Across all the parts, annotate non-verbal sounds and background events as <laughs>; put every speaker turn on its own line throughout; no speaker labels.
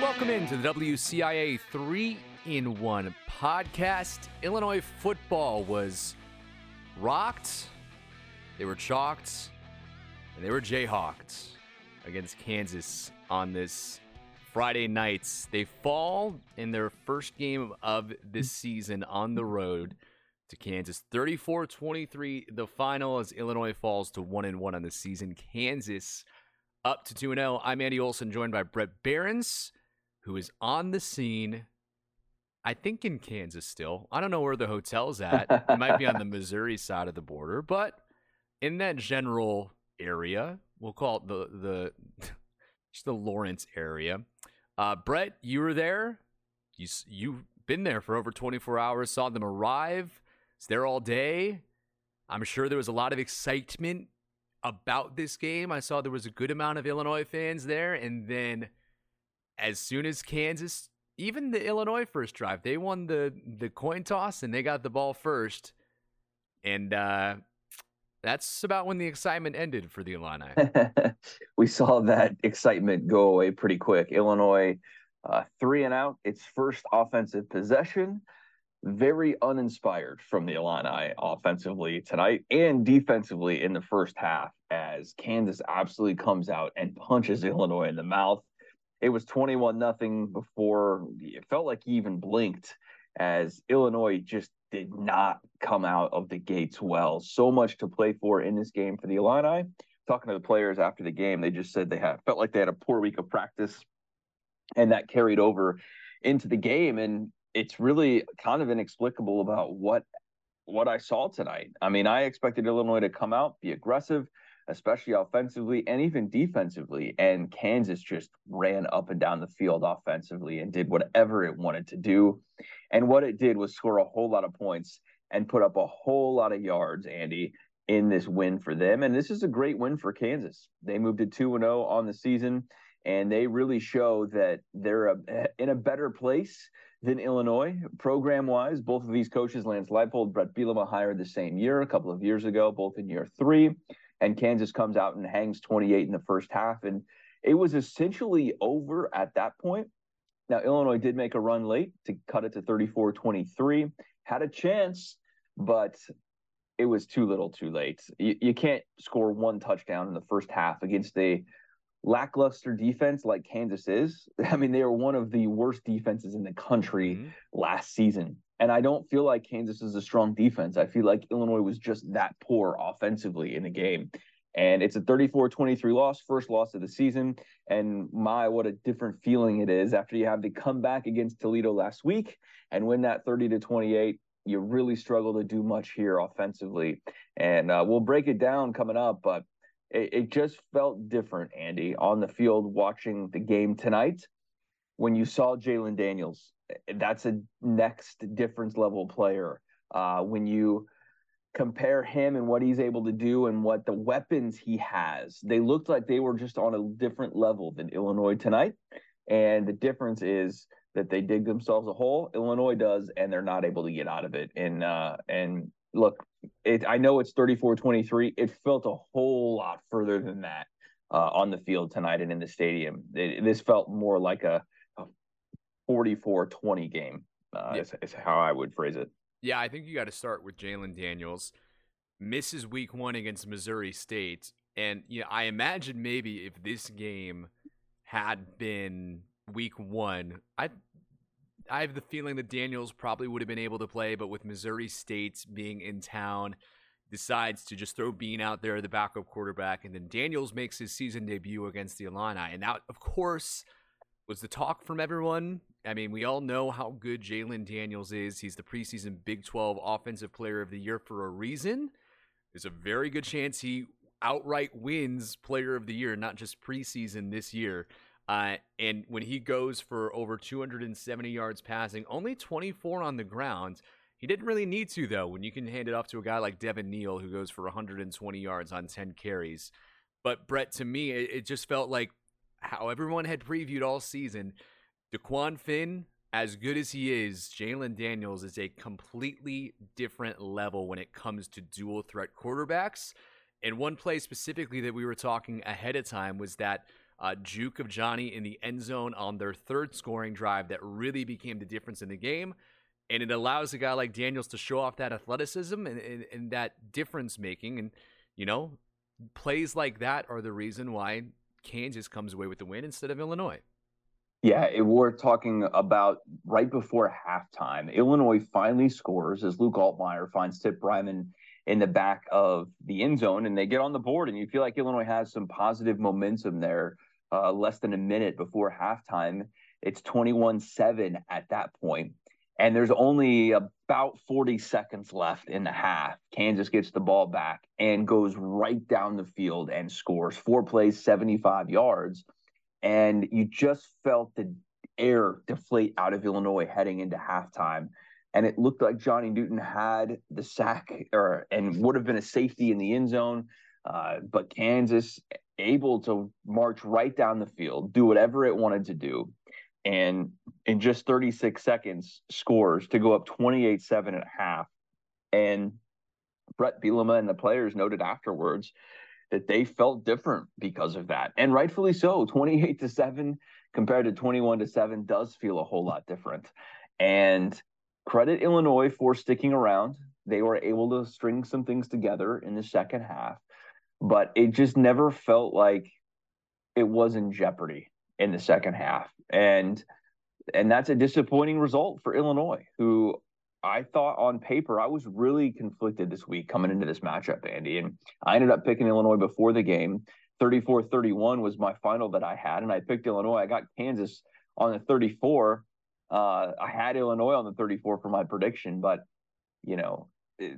Welcome into the WCIA 3 in 1 podcast. Illinois football was rocked, they were chalked, and they were jayhawked against Kansas on this Friday nights. They fall in their first game of this season on the road to Kansas. 34-23 the final as Illinois falls to 1 and 1 on the season. Kansas up to 2 and 0. I'm Andy Olson joined by Bret Beherns who is on the scene. I think in Kansas still. I don't know where the hotel's at. it might be on the <laughs> Missouri side of the border, but in that general area, we'll call it the the <laughs> just the Lawrence area. Uh, Brett, you were there. You you've been there for over 24 hours. Saw them arrive. It's there all day. I'm sure there was a lot of excitement about this game. I saw there was a good amount of Illinois fans there, and then as soon as Kansas, even the Illinois first drive, they won the the coin toss and they got the ball first, and uh, that's about when the excitement ended for the Illini. <laughs>
we saw that excitement go away pretty quick. Illinois uh, three and out, its first offensive possession. Very uninspired from the Illini offensively tonight and defensively in the first half as Kansas absolutely comes out and punches Illinois in the mouth. It was 21 nothing before it felt like he even blinked as Illinois just did not come out of the gates well. So much to play for in this game for the Illini. Talking to the players after the game, they just said they had felt like they had a poor week of practice and that carried over into the game and it's really kind of inexplicable about what what I saw tonight. I mean, I expected Illinois to come out, be aggressive, especially offensively and even defensively. And Kansas just ran up and down the field offensively and did whatever it wanted to do. And what it did was score a whole lot of points and put up a whole lot of yards, Andy, in this win for them. And this is a great win for Kansas. They moved to 2 0 on the season, and they really show that they're a, in a better place than Illinois program wise. Both of these coaches, Lance Leipold, Bret Bielema, hired the same year, a couple of years ago, both in year three and Kansas comes out and hangs 28 in the first half. And it was essentially over at that point. Now, Illinois did make a run late to cut it to 34 23, had a chance, but it was too little too late. You, you can't score one touchdown in the first half against a lackluster defense like Kansas is. <laughs> I mean, they are one of the worst defenses in the country mm-hmm. last season. And I don't feel like Kansas is a strong defense. I feel like Illinois was just that poor offensively in the game. And it's a 34 23 loss, first loss of the season. And my, what a different feeling it is after you have the comeback against Toledo last week and win that 30 to 28. You really struggle to do much here offensively. And uh, we'll break it down coming up, but it, it just felt different, Andy, on the field watching the game tonight when you saw Jalon Daniels that's a next difference level player. Uh, when you compare him and what he's able to do and what the weapons he has, they looked like they were just on a different level than Illinois tonight. And the difference is that they dig themselves a hole. Illinois does, and they're not able to get out of it. And uh, and look, it, I know it's 34-23. It felt a whole lot further than that uh, on the field tonight and in the stadium. It, this felt more like a 44-20 game uh, yeah. is, is how I would phrase it.
Yeah, I think you got to start with Jalon Daniels. Misses week one against Missouri State. And you know, I imagine maybe if this game had been week one, I I have the feeling that Daniels probably would have been able to play, but with Missouri State being in town, decides to just throw Bean out there, the backup quarterback, and then Daniels makes his season debut against the Illini. And that, of course, was the talk from everyone I mean, we all know how good Jalon Daniels is. He's the preseason Big 12 Offensive Player of the Year for a reason. There's a very good chance he outright wins Player of the Year, not just preseason this year. Uh, and when he goes for over 270 yards passing, only 24 on the ground. He didn't really need to, though, when you can hand it off to a guy like Devin Neal, who goes for 120 yards on 10 carries. But, Brett, to me, it, it just felt like how everyone had previewed all season – Dequan Finn, as good as he is, Jalon Daniels is a completely different level when it comes to dual threat quarterbacks. And one play specifically that we were talking ahead of time was that uh, juke of Johnny in the end zone on their third scoring drive that really became the difference in the game. And it allows a guy like Daniels to show off that athleticism and, and, and that difference making. And, you know, plays like that are the reason why Kansas comes away with the win instead of Illinois.
Yeah, it, we're talking about right before halftime. Illinois finally scores as Luke Altmyer finds Tip Reiman in the back of the end zone, and they get on the board. And you feel like Illinois has some positive momentum there. Uh, less than a minute before halftime, it's 21 7 at that. And there's only about 40 seconds left in the half. Kansas gets the ball back and goes right down the field and scores four plays, 75 yards and you just felt the air deflate out of Illinois heading into halftime. And it looked like Johnny Newton had the sack or and would have been a safety in the end zone. Uh, but Kansas able to march right down the field, do whatever it wanted to do, and in just 36 seconds scores to go up 28-7 at half. And Bret Bielema and the players noted afterwards that they felt different because of that. And rightfully so. 28 to 7 compared to 21 to 7 does feel a whole lot different. And credit Illinois for sticking around. They were able to string some things together in the second half, but it just never felt like it was in jeopardy in the second half. And and that's a disappointing result for Illinois, who I thought on paper I was really conflicted this week coming into this matchup, Andy. And I ended up picking Illinois before the game. 34 31 was my final that I had, and I picked Illinois. I got Kansas on the 34. Uh, I had Illinois on the 34 for my prediction, but you know,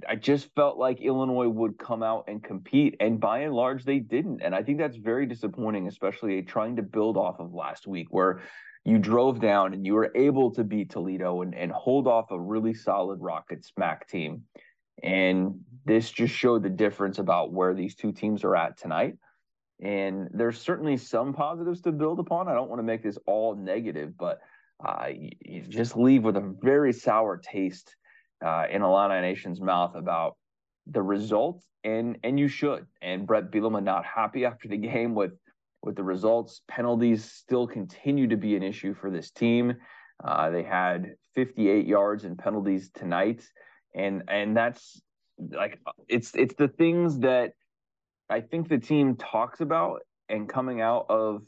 I just felt like Illinois would come out and compete, and by and large, they didn't. And I think that's very disappointing, especially trying to build off of last week, where you drove down and you were able to beat Toledo and, and hold off a really solid Rockets MAC team. And this just showed the difference about where these two teams are at tonight. And there's certainly some positives to build upon. I don't want to make this all negative, but uh, you, you, just leave with a very sour taste uh, in Illini Nation's mouth about the result, and and you should. And Bret Bielema not happy after the <laughs> game with with the results. Penalties still continue to be an issue for this team. Uh, they had 58 yards in penalties tonight, and and that's like it's it's the things that I think the team talks about and coming out of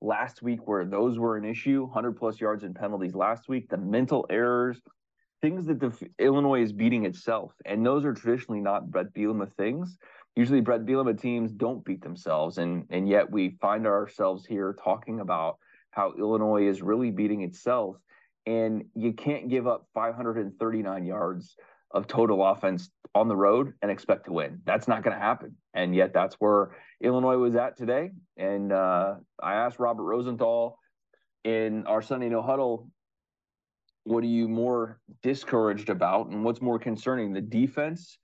last week where those were an issue 100 plus yards in penalties last week the mental errors things that the illinois is beating itself and those are traditionally not Bret Bielema things usually Bret Bielema teams don't beat themselves, and and yet we find ourselves here talking about how Illinois is really beating itself, and you can't give up 539 yards of total offense on the road and expect to win. That's not going to happen, and yet that's where Illinois was at today. And uh, I asked Robert Rosenthal in our Sunday No Huddle. What are you more discouraged about, and what's more concerning, the defense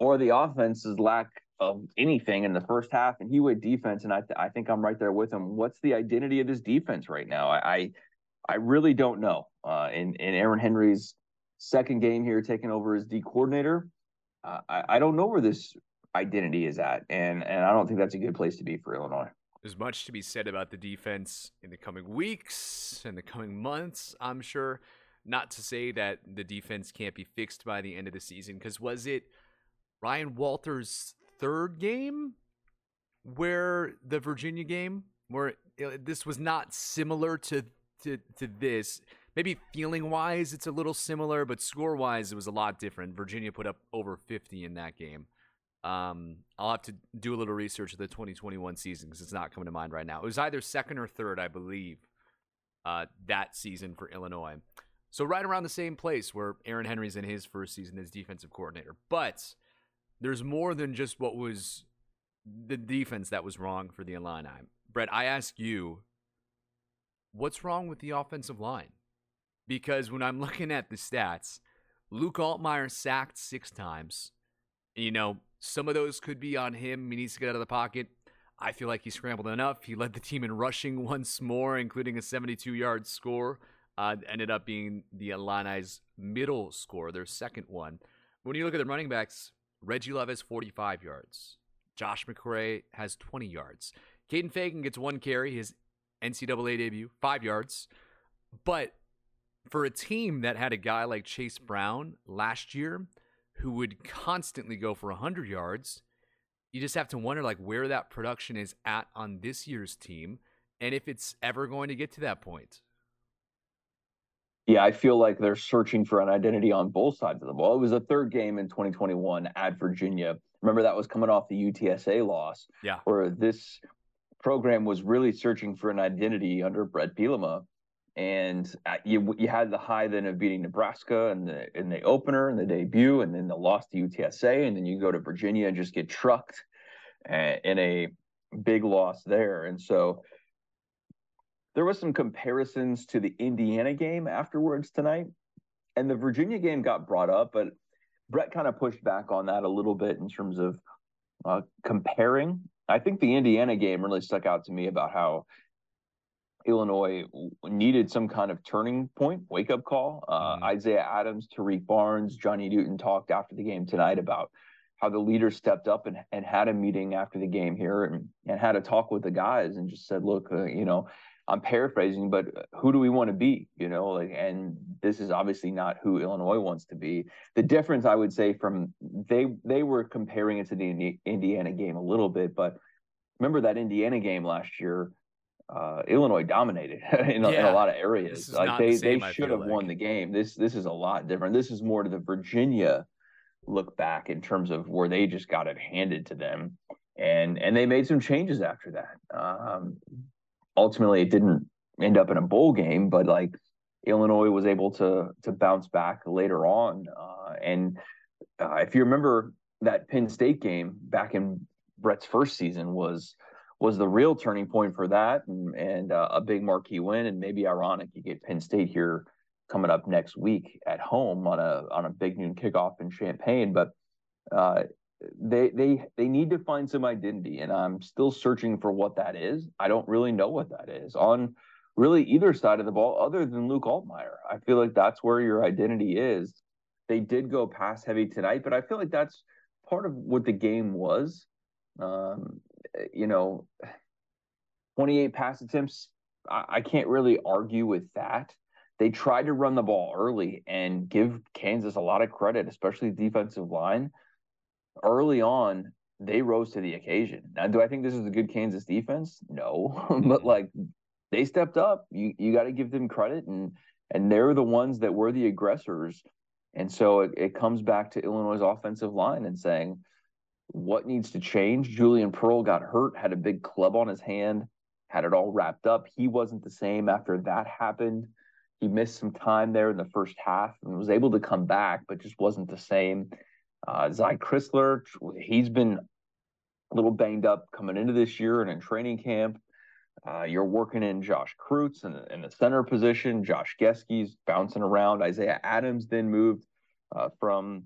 or the offense's lack of anything in the first half, and he went defense, and I th- I think I'm right there with him. What's the identity of this defense right now? I I, I really don't know. Uh, in in Aaron Henry's second game here, taking over as D coordinator, uh, I I don't know where this identity is at, and and I don't think that's a good place to be for Illinois.
There's much to be said about the defense in the coming weeks and the coming months. I'm sure. Not to say that the defense can't be fixed by the end of the season, because was it Ryan Walters' third game where the Virginia game where it, this was not similar to to to this. Maybe feeling wise, it's a little similar, but score wise, it was a lot different. Virginia put up over 50 in that game. Um, I'll have to do a little research of the 2021 season because it's not coming to mind right now. It was either second or third, I believe, uh, that season for Illinois. So right around the same place where Aaron Henry's in his first season as defensive coordinator. But there's more than just what was the defense that was wrong for the Illini. Bret, I ask you, what's wrong with the offensive line? Because when I'm <laughs> looking at the stats, Luke Altmyer sacked six times. You know, some of those could be on him. He needs to get out of the pocket. I feel like he scrambled enough. He led the team in rushing <laughs> once more, including a 72 yard score. Uh, ended up being the Illini's middle score, their second one. When you look at the running backs, Reggie Love has 45 yards. Josh McCray has 20 yards. Kaden Feagin gets one carry, his NCAA debut, five yards. But for a team that had a guy like Chase Brown last year who would constantly go for 100 yards, you just have to wonder like where that production is at on this year's team and if it's ever going to get to that point.
Yeah, I feel like they're searching for an identity on both sides of the ball. It was a third game in 2021 at Virginia. Remember that was coming off the UTSA loss.
Yeah.
Where this program was really searching for an identity under Bret Bielema. And uh, you you had the high then of beating Nebraska and the in the opener and the debut, and then the loss to UTSA, and then you go to Virginia and just get trucked uh, in a big loss there. And so there was some comparisons to the Indiana game afterwards tonight, and the Virginia game got brought up, but Brett kind of pushed back on that a little bit in terms of uh, comparing. I think the Indiana game really stuck out to me about how Illinois needed some kind of turning point, wake up call. Uh, mm-hmm. Isaiah Adams, Tarique Barnes, Johnny Newton talked after the game tonight about how the leaders stepped up and, and had a meeting after the game here and, and had a talk with the guys and just said, look, uh, you know, I'm paraphrasing, but who do we want to be? You know, like, and this is obviously not who Illinois wants to be. The difference, I would say, from they they were comparing it to the Indiana game a little bit, but remember that Indiana game last year. Uh, Illinois dominated in, <laughs> yeah. in, a lot of areas. Like they, the same, they should have like. won the game. This this is a lot different. This is more to the Virginia look back in terms of where they just got it handed to them, and and they made some changes after that. Um, ultimately it didn't end up in a bowl game, but like Illinois was able to to bounce back later on. Uh, and uh, if you remember that Penn State game back in Brett's first season was was the real turning point for that, and, and uh, a big marquee win. And maybe ironic you get Penn State here coming up next week at home on a on a big noon kickoff in Champaign, but. They they they need to find some identity and i'm still searching for what that is. I don't really know what that is on really either side of the ball other than luke altmyer i feel like that's where your identity is. They did go pass heavy tonight but i feel like that's part of what the game was. Um, you know 28 pass attempts I, I can't really argue with that. They tried to run the ball early and give kansas a lot of credit especially defensive line early on, they rose to the occasion. Now, do I think this is a good Kansas defense? No, <laughs> but mm-hmm. like they stepped up. You you got to give them credit, and and they're the ones that were the aggressors. And so it, it comes back to Illinois' offensive line and saying, what needs to change? Julian Pearl got hurt, had a big club on his hand, had it all wrapped up. He wasn't the same after that happened. He missed some time there in the first half and was able to come back, but just wasn't the same. Uh, Zy Crisler, he's been a little banged up coming into this year and in training camp. Uh, you're working in Josh Kreutz in, in, the center position. Josh Gesky's bouncing around. Isaiah Adams then moved uh, from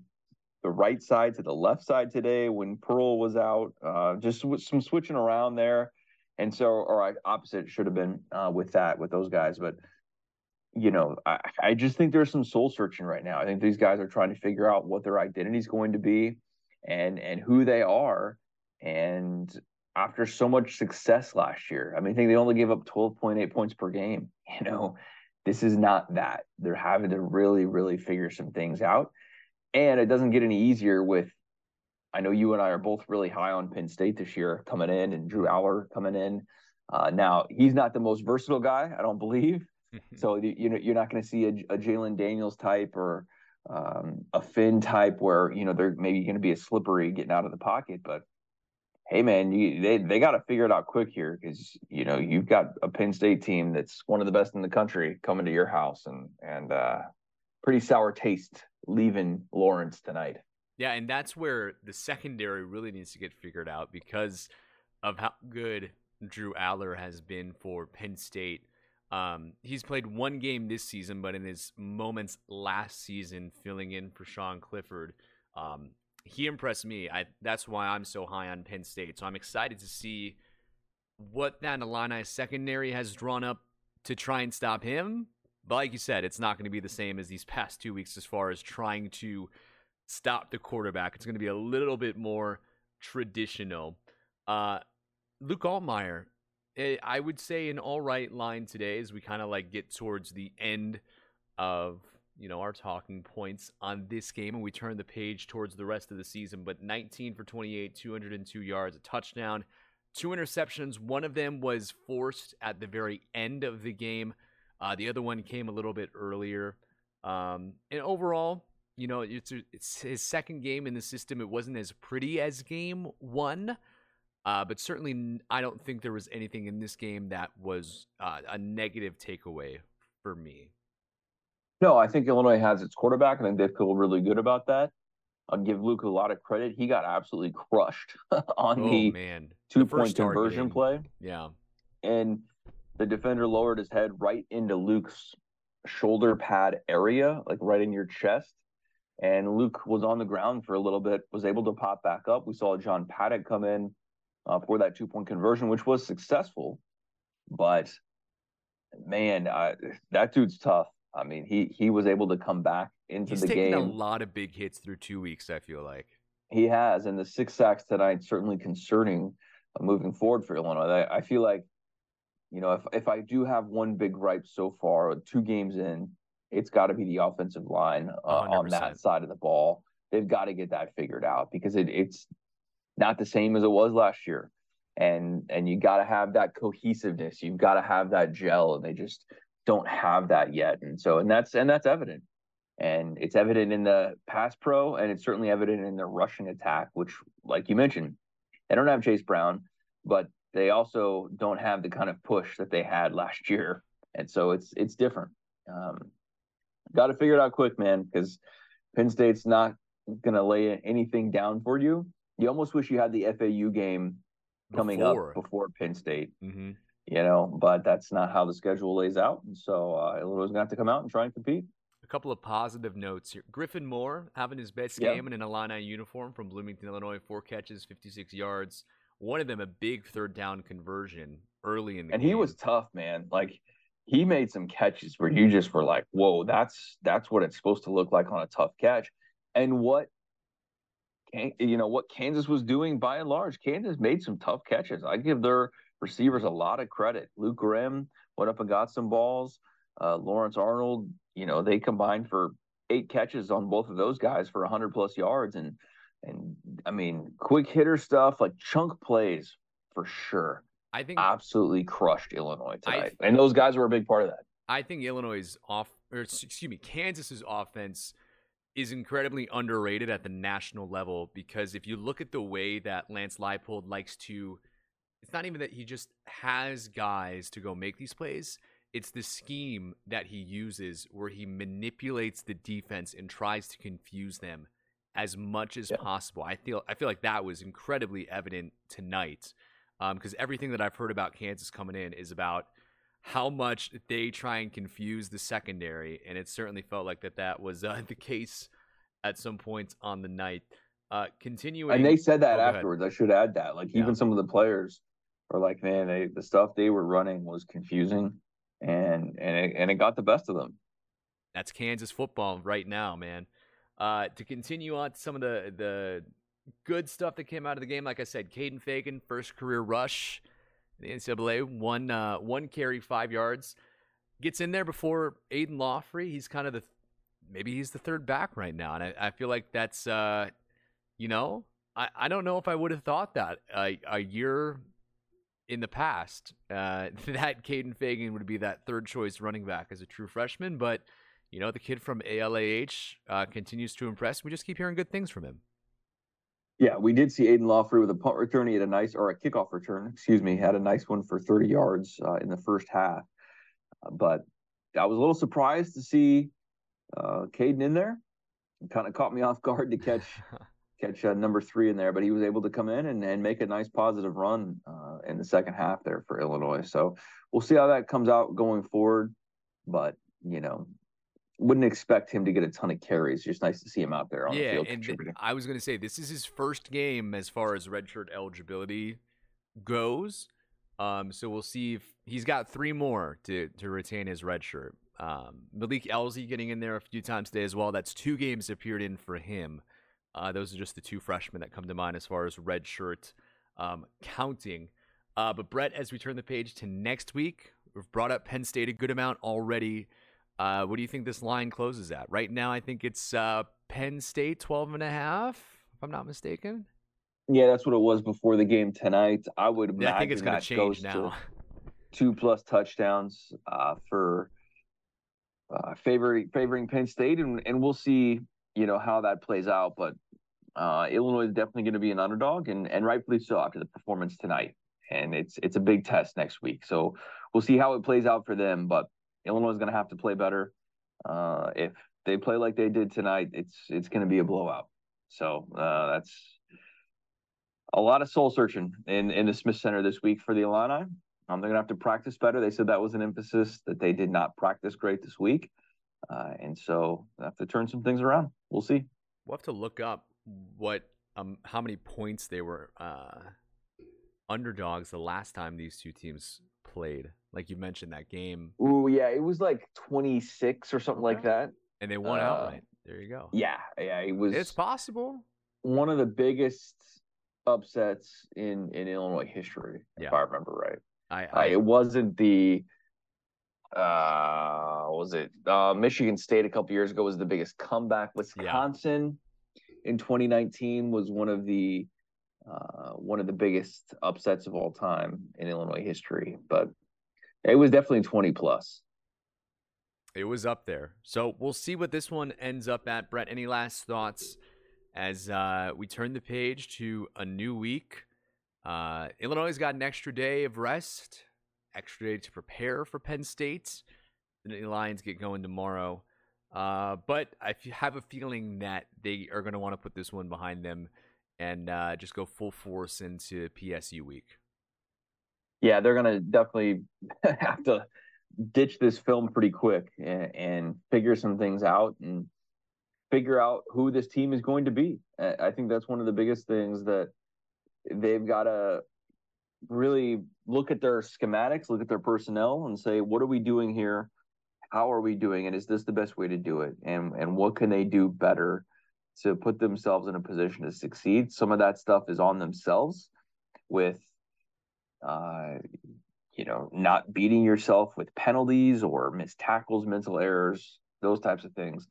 the right side to the left side today when Pearl was out. Uh, just some switching around there. And so, or I, opposite should have been uh, with that, with those guys. But you know, I, I just think there's some soul searching right now. I think these guys are trying to figure out what their identity is going to be and and who they are. And after so much success last year, I mean, I think they only gave up 12.8 points per game. <laughs> You know, this is not that. They're having to really, really figure some things out. And it doesn't get any easier with I know you and I are both really high on Penn State this year coming in and Drew Allar coming in. Uh, now, he's not the most versatile guy, I don't believe. So you know you're not going to see a, a Jalon Daniels type or um, a Finn type where you know they're maybe going to be a slippery getting out of the pocket, but hey man, you, they they got to figure it out quick here because you know you've got a Penn State team that's one of the best in the country coming to your house and and uh, pretty sour taste leaving Lawrence tonight.
Yeah, and that's where the secondary really needs to get figured out because of how good Drew Allar has been for Penn State. Um, he's played one game this season, but in his moments last season, filling in for Sean Clifford, um, he impressed me. I that's why I'm so high on Penn State. So I'm excited to see what that Illini secondary has drawn up to try and stop him. But like you said, it's not going to be the same as these past two weeks as far as trying to stop the quarterback. It's going to be a little bit more traditional. Uh, Luke Altmyer eh, I would say an all right line today as we kind of like get towards the end of you know our talking points on this game and we turn the page towards the rest of the season. But 19 for 28, 202 yards, a touchdown, two interceptions. One of them was forced at the very end of the game. Uh, the other one came a little bit earlier. Um, and overall, you know, it's, it's his second game in the system. It wasn't as pretty as game one. Uh, but certainly, I don't think there was anything in this game that was uh, a negative takeaway for me.
No, I think Illinois has its quarterback. I think they feel really good about that. I'll give Luke a lot of credit. He got absolutely crushed <laughs> on
oh,
the
man.
two point conversion play.
Yeah.
And the defender lowered his head right into Luke's shoulder pad area, like right in your chest. And Luke was on the ground for a little bit, was able to pop back up. We saw John Paddock come in uh, for that two point conversion, which was successful. But man, I, that dude's tough. I mean, he he was able to come back into
He's
the
taken
game.
a lot of big hits through two weeks. I feel like
he has, and the six sacks tonight certainly concerning uh, moving forward for Illinois. I, I feel like, you know, if if I do have one big gripe so far, two games in, it's got to be the offensive line uh, on that side of the ball. They've got to get that figured out because it, it's not the same as it was last year, and and you got to have that cohesiveness. You've got to have that gel, and they just don't have that yet. And so, and that's and that's evident, and it's evident in the pass pro, and it's certainly evident in the rushing attack, which, like you mentioned, they don't have Chase Brown, but they also don't have the kind of push that they had last <laughs> year, and so it's it's different. Um, got to figure it out quick, man, because Penn State's not going to lay anything down for you. You almost wish you had the FAU game coming before. up before Penn State.
Mm-hmm.
You know, but that's not how the schedule lays out. And so uh, Illinois is going to have to come out and try and compete.
A couple of positive notes here. Griffin Moore having his best game in an Illini uniform from Bloomington, Illinois. Four catches, 56 yards. One of them a big third down conversion early in the
and
game.
And he was tough, man. Like he made some catches where you just were like, "Whoa, that's that's what it's supposed to look like on a tough catch." And what you know what Kansas was doing by and large, Kansas made some tough catches. I give their receivers a lot of credit. Luke Grimm went up and got some balls. Uh, Lawrence Arnold, you know, they combined for eight catches on both of those guys for 100 plus yards. And, and I mean, quick hitter stuff like chunk plays for sure.
I think
absolutely crushed Illinois tonight. And those guys were a big part of that.
I think Illinois' off, or excuse me, Kansas's offense is incredibly underrated at the national level because if you look at the way that Lance Leipold likes to it's not even that he just has guys to go make these plays. It's the scheme that he uses where he manipulates the defense and tries to confuse them as much as yeah. possible. I feel I feel like that was incredibly evident tonight because um, everything that I've heard about Kansas coming in is about how much they try and confuse the secondary, and it certainly felt like that that was uh, <laughs> the case at some points on the night. Uh, continuing,
and they said that oh, afterwards. I should add that, like yeah. even some of the players or like man they, the stuff they were running was confusing and and it, and it got the best of them
that's kansas football right now man uh, to continue on to some of the the good stuff that came out of the game like i said Kaden Feagin first career rush the ncaa one uh, one carry five yards gets in there before Aidan Laughery he's kind of the maybe he's the third back right now and i, I feel like that's uh you know I, I don't know if I would have thought that a, a year in the past uh, <laughs> that Kaden Feagin would be that third choice running back as a true freshman. But, you know, the kid from ALAH uh, continues to impress. We just keep hearing good things from him.
Yeah, we did see Aidan Laughery with a punt return. He had a nice, or a kickoff return, excuse me, had a nice one for 30 yards uh, in the first half. Uh, but I was a little surprised to see uh, Caden in there. It kind of caught me <laughs> off guard to catch <laughs> catch uh, number three in there, but he was able to come in and, and make a nice positive run uh, in the second half there for Illinois. So we'll see how that comes out going forward. But you know, wouldn't expect him to get a ton of carries. Just nice to see him out there on
yeah,
the field.
and th- I was going to say this is his first game as far as redshirt eligibility goes. Um, so we'll see if he's got three more to to retain his redshirt. Um, Malik Elzy getting in there a few times today as well. That's two games appeared in for him. Uh, those are just the two freshmen that come to mind as far as redshirt um, counting. Uh, but Brett, as we turn the page to next week, we've brought up Penn State a good amount already. Uh, what do you think this line closes at? Right now, I think it's uh, Penn State 12 and a half, if I'm not mistaken.
Yeah, that's what it was before the game tonight. I would imagine
I think it's going to change now.
two plus touchdowns uh, for uh, favoring favoring Penn State, and and we'll see, you know, how that plays out. But uh, Illinois is definitely going to be an underdog, and and rightfully so after the performance tonight. And it's it's a big test next week, so we'll see how it plays out for them. But Illinois is going to have to play better. Uh, if they play like they did tonight, it's it's going to be a blowout. So uh, that's a lot of soul searching in in the Smith Center this week for the Illini. Um, they're gonna have to practice better. They said that was an emphasis that they did not practice great this week, uh, and so they have to turn some things around. We'll see.
We'll have to look up what um how many points they were uh underdogs the last time these two teams played. Like you mentioned that game.
Ooh, yeah, it was like twenty six or something okay. like that,
and they won uh, outright. There you go.
Yeah, yeah, it was.
It's possible.
One of the biggest upsets in in Illinois history, yeah. if I remember right.
I, I...
Uh, it wasn't the uh was it uh Michigan State a couple years ago was the biggest comeback. Wisconsin yeah. in 2019 was one of the uh one of the biggest upsets of all time in Illinois history, but it was definitely 20 plus.
It was up there. So we'll see what this one ends up at. Brett, any last thoughts as uh, we turn the page to a new week? Uh, Illinois has got an extra day of rest, extra day to prepare for Penn State. The Lions get going tomorrow. Uh, but I have a feeling that they are going to want to put this one behind them and uh, just go full force into PSU week.
Yeah, they're going to definitely <laughs> have to ditch this film pretty quick and, and, figure some things out and figure out who this team is going to be. I think that's one of the biggest things that they've got to really look at their schematics, look at their personnel, and say, what are we doing here? How are we doing it? Is this the best way to do it? And and what can they do better to put themselves in a position to succeed? Some of that stuff is on themselves, with uh, you know, not beating yourself with penalties or missed tackles, mental errors, those types of things.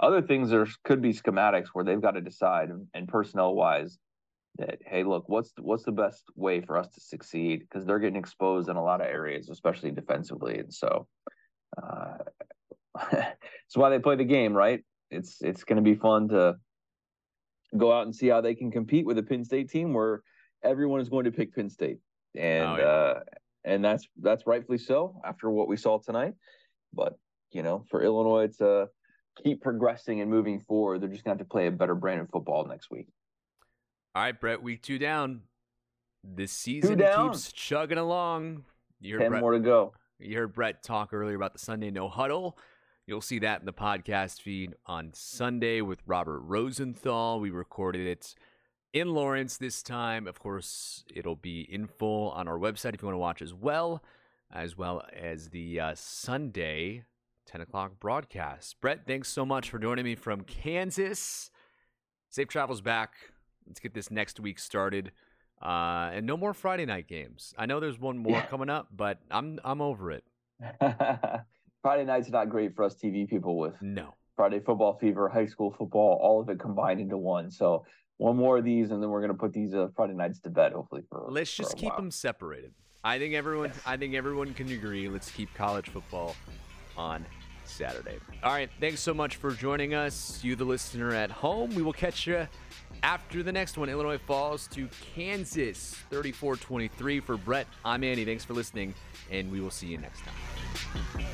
Other things there could be schematics where they've got to decide and personnel wise that hey look what's what's the best way for us to succeed? Because they're getting exposed in a lot of areas especially defensively and so uh <laughs> it's why they play the game right? It's it's going to be fun to go out and see how they can compete with a Penn State team where everyone is going to pick Penn State and oh, yeah. uh and that's that's rightfully so after what we saw tonight but you know for Illinois to keep progressing and moving forward they're just going to have to play a better brand of football next week
all right, Brett, week two down. This season keeps chugging along.
You Ten Brett, more to go.
You heard Brett talk earlier about the Sunday no huddle. You'll see that in the podcast feed on Sunday with Robert Rosenthal. We recorded it in Lawrence this time. Of course, it'll be in full on our website if you want to watch as well, as well as the uh, Sunday 10 o'clock broadcast. Brett, thanks so much for joining me from Kansas. Safe travels back let's get this next week started. Uh, and no more Friday night games. I know there's one more yeah. coming up, but I'm I'm over it. <laughs>
Friday night's not great for us TV people with
no
Friday football fever, high school football, all of it combined into one. So one more of these, and then we're gonna put these uh, Friday nights to bed, hopefully for.
Let's
for
just keep while. them separated. I think everyone. Yes. I think everyone can agree. Let's keep college football on Saturday. All right. Thanks so much for joining us, you the listener at home. We will catch you after the next one, Illinois falls to Kansas 34 23. For Brett, I'm Andy. Thanks for listening, and we will see you next time.